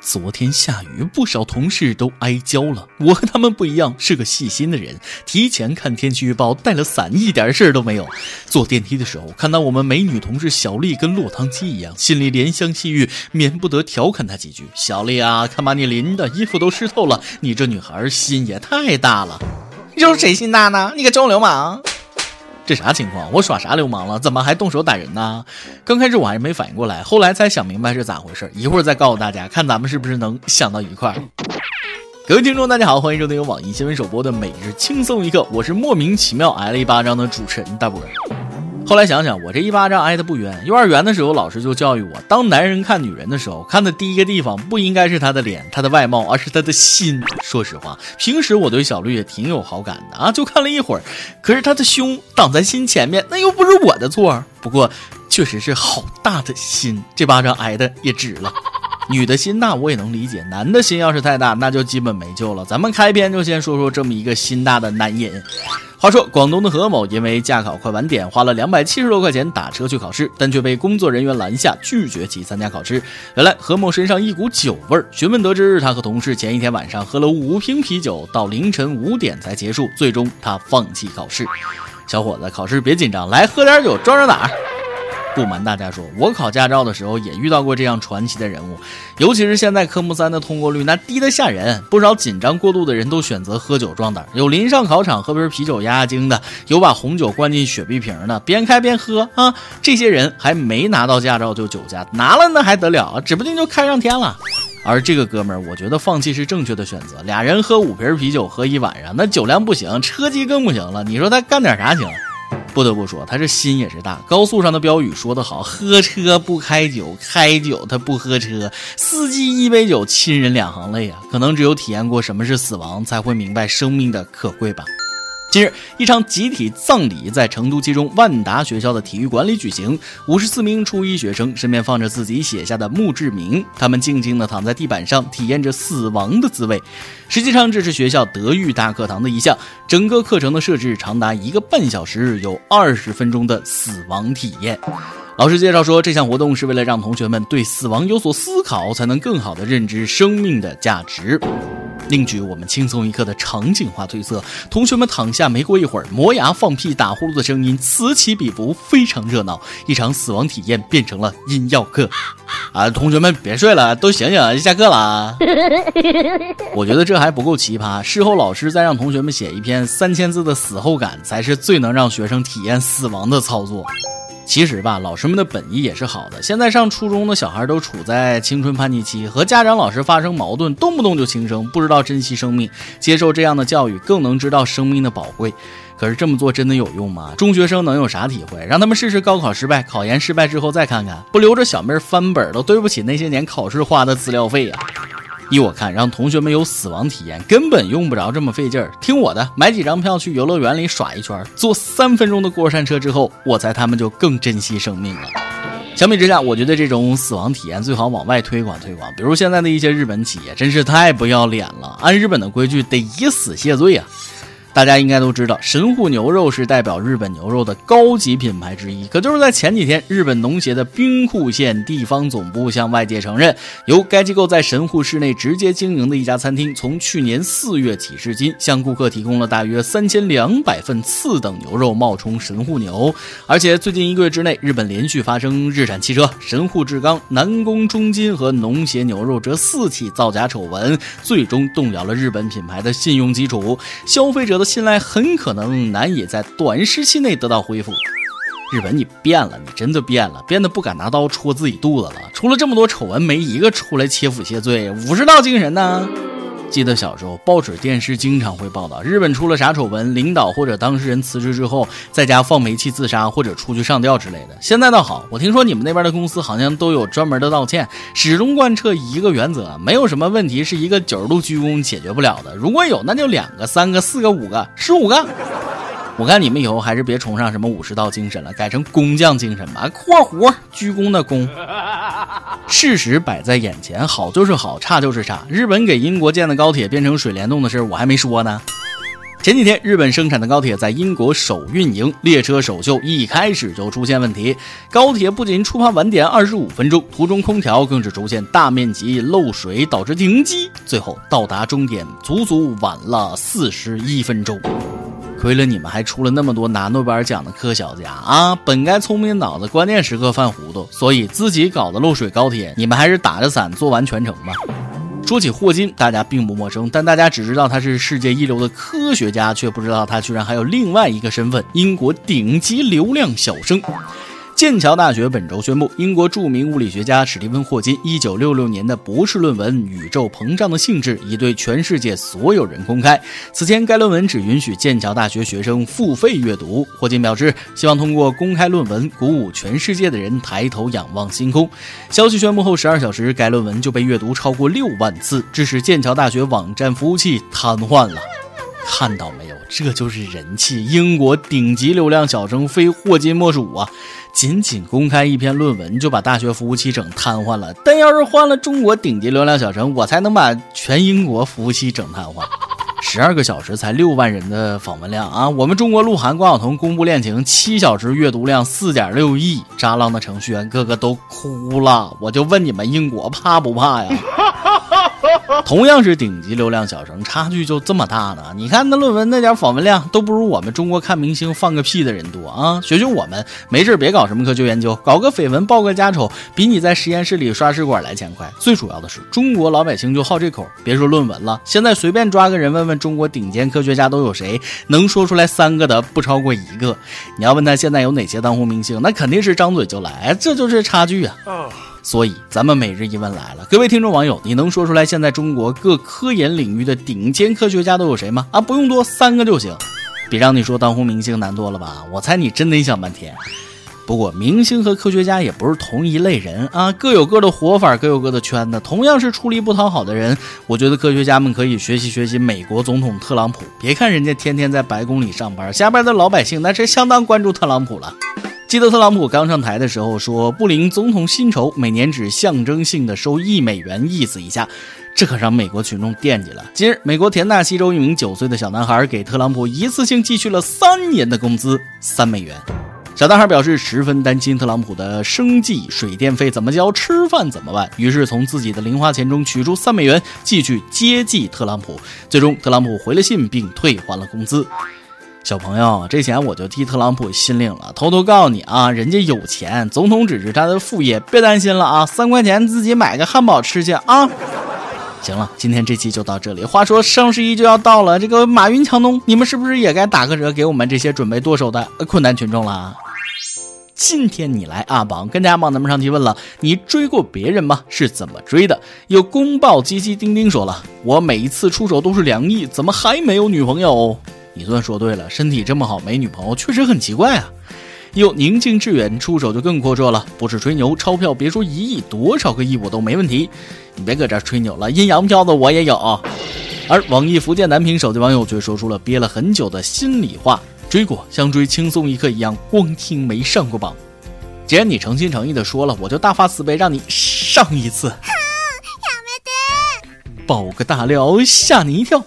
昨天下雨，不少同事都挨浇了。我和他们不一样，是个细心的人，提前看天气预报，带了伞，一点事儿都没有。坐电梯的时候，看到我们美女同事小丽跟落汤鸡一样，心里怜香惜玉，免不得调侃她几句：“小丽啊，看把你淋的，衣服都湿透了，你这女孩心也太大了。”又是谁心大呢？你个臭流氓！这啥情况？我耍啥流氓了？怎么还动手打人呢？刚开始我还是没反应过来，后来才想明白是咋回事。一会儿再告诉大家，看咱们是不是能想到一块儿。各位听众，大家好，欢迎收听由网易新闻首播的《每日轻松一刻》，我是莫名其妙挨了一巴掌的主持人大波。后来想想，我这一巴掌挨得不冤。幼儿园的时候，老师就教育我，当男人看女人的时候，看的第一个地方不应该是她的脸、她的外貌，而是她的心。说实话，平时我对小绿也挺有好感的啊，就看了一会儿。可是她的胸挡在心前面，那又不是我的错。不过，确实是好大的心，这巴掌挨的也值了。女的心大我也能理解，男的心要是太大，那就基本没救了。咱们开篇就先说说这么一个心大的男人。话说，广东的何某因为驾考快晚点，花了两百七十多块钱打车去考试，但却被工作人员拦下，拒绝其参加考试。原来何某身上一股酒味儿，询问得知，他和同事前一天晚上喝了五瓶啤酒，到凌晨五点才结束，最终他放弃考试。小伙子，考试别紧张，来喝点酒壮壮胆。不瞒大家说，我考驾照的时候也遇到过这样传奇的人物，尤其是现在科目三的通过率那低得吓人，不少紧张过度的人都选择喝酒壮胆，有临上考场喝瓶啤酒压压惊的，有把红酒灌进雪碧瓶的，边开边喝啊。这些人还没拿到驾照就酒驾，拿了那还得了，指不定就开上天了。而这个哥们儿，我觉得放弃是正确的选择。俩人喝五瓶啤酒喝一晚上，那酒量不行，车技更不行了。你说他干点啥行？不得不说，他这心也是大。高速上的标语说得好：“喝车不开酒，开酒他不喝车。司机一杯酒，亲人两行泪啊！可能只有体验过什么是死亡，才会明白生命的可贵吧。”近日，一场集体葬礼在成都七中万达学校的体育馆里举行。五十四名初一学生身边放着自己写下的墓志铭，他们静静地躺在地板上，体验着死亡的滋味。实际上，这是学校德育大课堂的一项。整个课程的设置长达一个半小时，有二十分钟的死亡体验。老师介绍说，这项活动是为了让同学们对死亡有所思考，才能更好地认知生命的价值。另据我们轻松一刻的场景化推测，同学们躺下没过一会儿，磨牙、放屁、打呼噜的声音此起彼伏，非常热闹。一场死亡体验变成了音药课。啊，同学们别睡了，都醒醒，下课了。我觉得这还不够奇葩，事后老师再让同学们写一篇三千字的死后感，才是最能让学生体验死亡的操作。其实吧，老师们的本意也是好的。现在上初中的小孩都处在青春叛逆期，和家长、老师发生矛盾，动不动就轻生，不知道珍惜生命。接受这样的教育，更能知道生命的宝贵。可是这么做真的有用吗？中学生能有啥体会？让他们试试高考失败、考研失败之后再看看，不留着小妹翻本，都对不起那些年考试花的资料费呀。依我看，让同学们有死亡体验，根本用不着这么费劲儿。听我的，买几张票去游乐园里耍一圈，坐三分钟的过山车之后，我猜他们就更珍惜生命了。相比之下，我觉得这种死亡体验最好往外推广推广。比如现在的一些日本企业，真是太不要脸了，按日本的规矩得以死谢罪啊。大家应该都知道，神户牛肉是代表日本牛肉的高级品牌之一。可就是在前几天，日本农协的兵库县地方总部向外界承认，由该机构在神户市内直接经营的一家餐厅，从去年四月起至今，向顾客提供了大约三千两百份次等牛肉冒充神户牛。而且最近一个月之内，日本连续发生日产汽车、神户制钢、南宫中金和农协牛肉这四起造假丑闻，最终动摇了日本品牌的信用基础，消费者的。信赖很可能难以在短时期内得到恢复。日本，你变了，你真的变了，变得不敢拿刀戳自己肚子了。出了这么多丑闻，没一个出来切腹谢罪，武士道精神呢？记得小时候，报纸、电视经常会报道日本出了啥丑闻，领导或者当事人辞职之后，在家放煤气自杀或者出去上吊之类的。现在倒好，我听说你们那边的公司好像都有专门的道歉，始终贯彻一个原则：没有什么问题是一个九十度鞠躬解决不了的。如果有，那就两个、三个、四个、五个、十五个。我看你们以后还是别崇尚什么武士道精神了，改成工匠精神吧。括弧鞠躬的躬。事实摆在眼前，好就是好，差就是差。日本给英国建的高铁变成水帘洞的事，我还没说呢。前几天，日本生产的高铁在英国首运营，列车首秀一开始就出现问题。高铁不仅出发晚点二十五分钟，途中空调更是出现大面积漏水，导致停机。最后到达终点，足足晚了四十一分钟。亏了你们还出了那么多拿诺贝尔奖的科学家啊！本该聪明脑子，关键时刻犯糊涂，所以自己搞的漏水高铁，你们还是打着伞做完全程吧。说起霍金，大家并不陌生，但大家只知道他是世界一流的科学家，却不知道他居然还有另外一个身份——英国顶级流量小生。剑桥大学本周宣布，英国著名物理学家史蒂芬·霍金1966年的博士论文《宇宙膨胀的性质》已对全世界所有人公开。此前，该论文只允许剑桥大学学生付费阅读。霍金表示，希望通过公开论文，鼓舞全世界的人抬头仰望星空。消息宣布后十二小时，该论文就被阅读超过六万次，致使剑桥大学网站服务器瘫痪了。看到没有？这就是人气，英国顶级流量小生非霍金莫属啊！仅仅公开一篇论文就把大学服务器整瘫痪了，但要是换了中国顶级流量小生，我才能把全英国服务器整瘫痪。十二个小时才六万人的访问量啊！我们中国鹿晗、关晓彤公布恋情，七小时阅读量四点六亿，渣浪的程序员个个都哭了。我就问你们，英国怕不怕呀？同样是顶级流量小生，差距就这么大呢？你看那论文那点访问量，都不如我们中国看明星放个屁的人多啊！学学我们，没事别搞什么科学研究，搞个绯闻报个家丑，比你在实验室里刷试管来钱快。最主要的是，中国老百姓就好这口，别说论文了，现在随便抓个人问问中国顶尖科学家都有谁，能说出来三个的不超过一个。你要问他现在有哪些当红明星，那肯定是张嘴就来，这就是差距啊！所以，咱们每日一问来了，各位听众网友，你能说出来现在中国各科研领域的顶尖科学家都有谁吗？啊，不用多，三个就行，比让你说当红明星难多了吧？我猜你真得想半天。不过，明星和科学家也不是同一类人啊，各有各的活法，各有各的圈子。同样是出力不讨好的人，我觉得科学家们可以学习学习美国总统特朗普。别看人家天天在白宫里上班，下边的老百姓那是相当关注特朗普了。记得特朗普刚上台的时候说不领总统薪酬，每年只象征性的收一美元，意思一下，这可让美国群众惦记了。今日，美国田纳西州一名九岁的小男孩给特朗普一次性寄去了三年的工资，三美元。小男孩表示十分担心特朗普的生计、水电费怎么交、吃饭怎么办，于是从自己的零花钱中取出三美元寄去接济特朗普。最终，特朗普回了信并退还了工资。小朋友，这钱我就替特朗普心领了。偷偷告诉你啊，人家有钱，总统只是他的副业，别担心了啊。三块钱自己买个汉堡吃去啊。行了，今天这期就到这里。话说双十一就要到了，这个马云、强东，你们是不是也该打个折，给我们这些准备剁手的困难群众了？今天你来阿榜跟大家榜咱们上提问了，你追过别人吗？是怎么追的？有公报鸡鸡丁丁说了，我每一次出手都是两亿，怎么还没有女朋友？你算说对了，身体这么好没女朋友确实很奇怪啊。又宁静致远出手就更阔绰了，不是吹牛，钞票别说一亿，多少个亿我都没问题。你别搁这吹牛了，阴阳票子我也有。而网易福建南平手机网友却说出了憋了很久的心里话：追过像追轻松一刻一样，光听没上过榜。既然你诚心诚意的说了，我就大发慈悲让你上一次。爆个大料吓你一跳。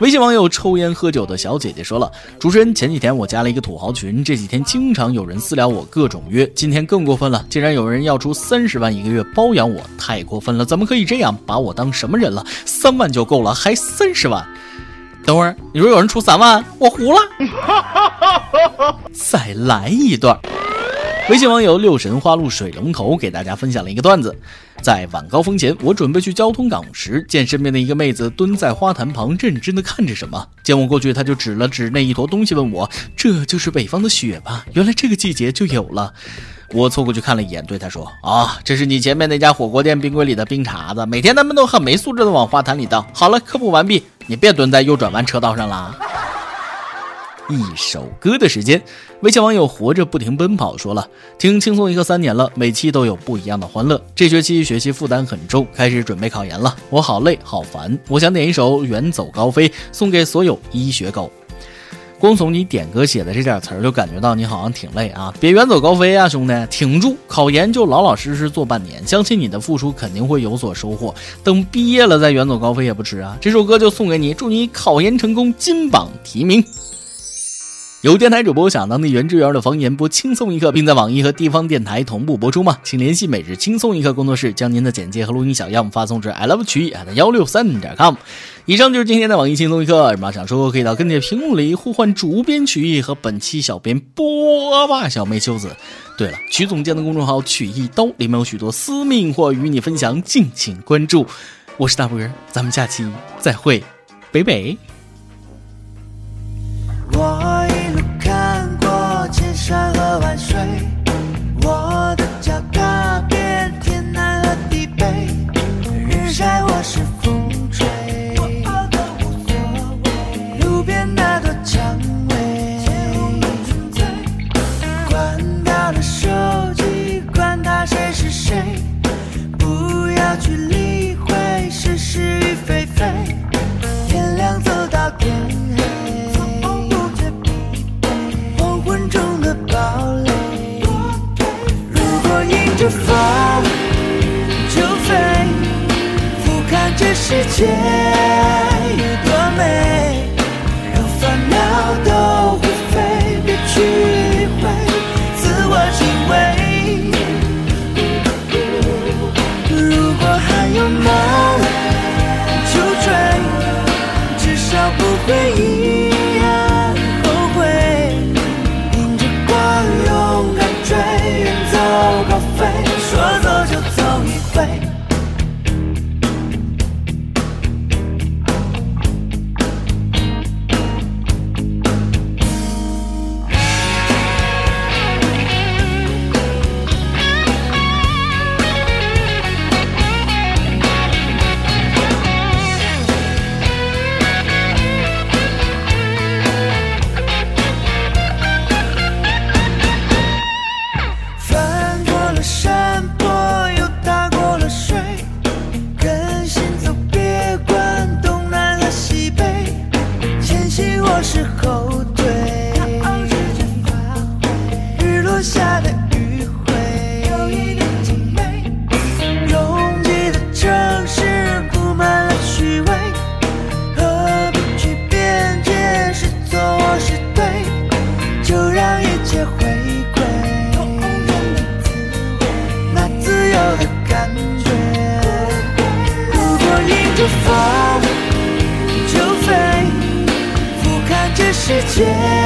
微信网友抽烟喝酒的小姐姐说了：“主持人，前几天我加了一个土豪群，这几天经常有人私聊我各种约，今天更过分了，竟然有人要出三十万一个月包养我，太过分了！怎么可以这样？把我当什么人了？三万就够了，还三十万？等会儿你说有人出三万，我糊了，再来一段。”微信网友六神花露水龙头给大家分享了一个段子：在晚高峰前，我准备去交通岗时，见身边的一个妹子蹲在花坛旁，认真的看着什么。见我过去，她就指了指那一坨东西，问我：“这就是北方的雪吧？原来这个季节就有了。”我凑过去看了一眼，对她说：“啊，这是你前面那家火锅店冰柜里的冰碴子，每天他们都很没素质的往花坛里倒。”好了，科普完毕，你别蹲在右转弯车道上了。一首歌的时间，微信网友活着不停奔跑说了：“听轻松一刻三年了，每期都有不一样的欢乐。这学期学习负担很重，开始准备考研了，我好累好烦。我想点一首《远走高飞》，送给所有医学狗。”光从你点歌写的这点词儿，就感觉到你好像挺累啊！别远走高飞啊，兄弟，挺住！考研就老老实实做半年，相信你的付出肯定会有所收获。等毕业了再远走高飞也不迟啊！这首歌就送给你，祝你考研成功，金榜题名。有电台主播想当地原汁原味的方言播轻松一刻，并在网易和地方电台同步播出吗？请联系每日轻松一刻工作室，将您的简介和录音小样发送至 i love 曲艺 at 幺六三点 com。以上就是今天的网易轻松一刻，什么想说可以到跟帖评论里互换主编曲艺和本期小编波霸小妹秋子。对了，曲总监的公众号曲一刀里面有许多私密或与你分享，敬请关注。我是大波儿，咱们下期再会，北北。世界有多美，让烦恼都会飞，别去理会，自我敬畏。如果还有梦就追。至少不会一样后悔。迎着光，勇敢追，远走高飞，这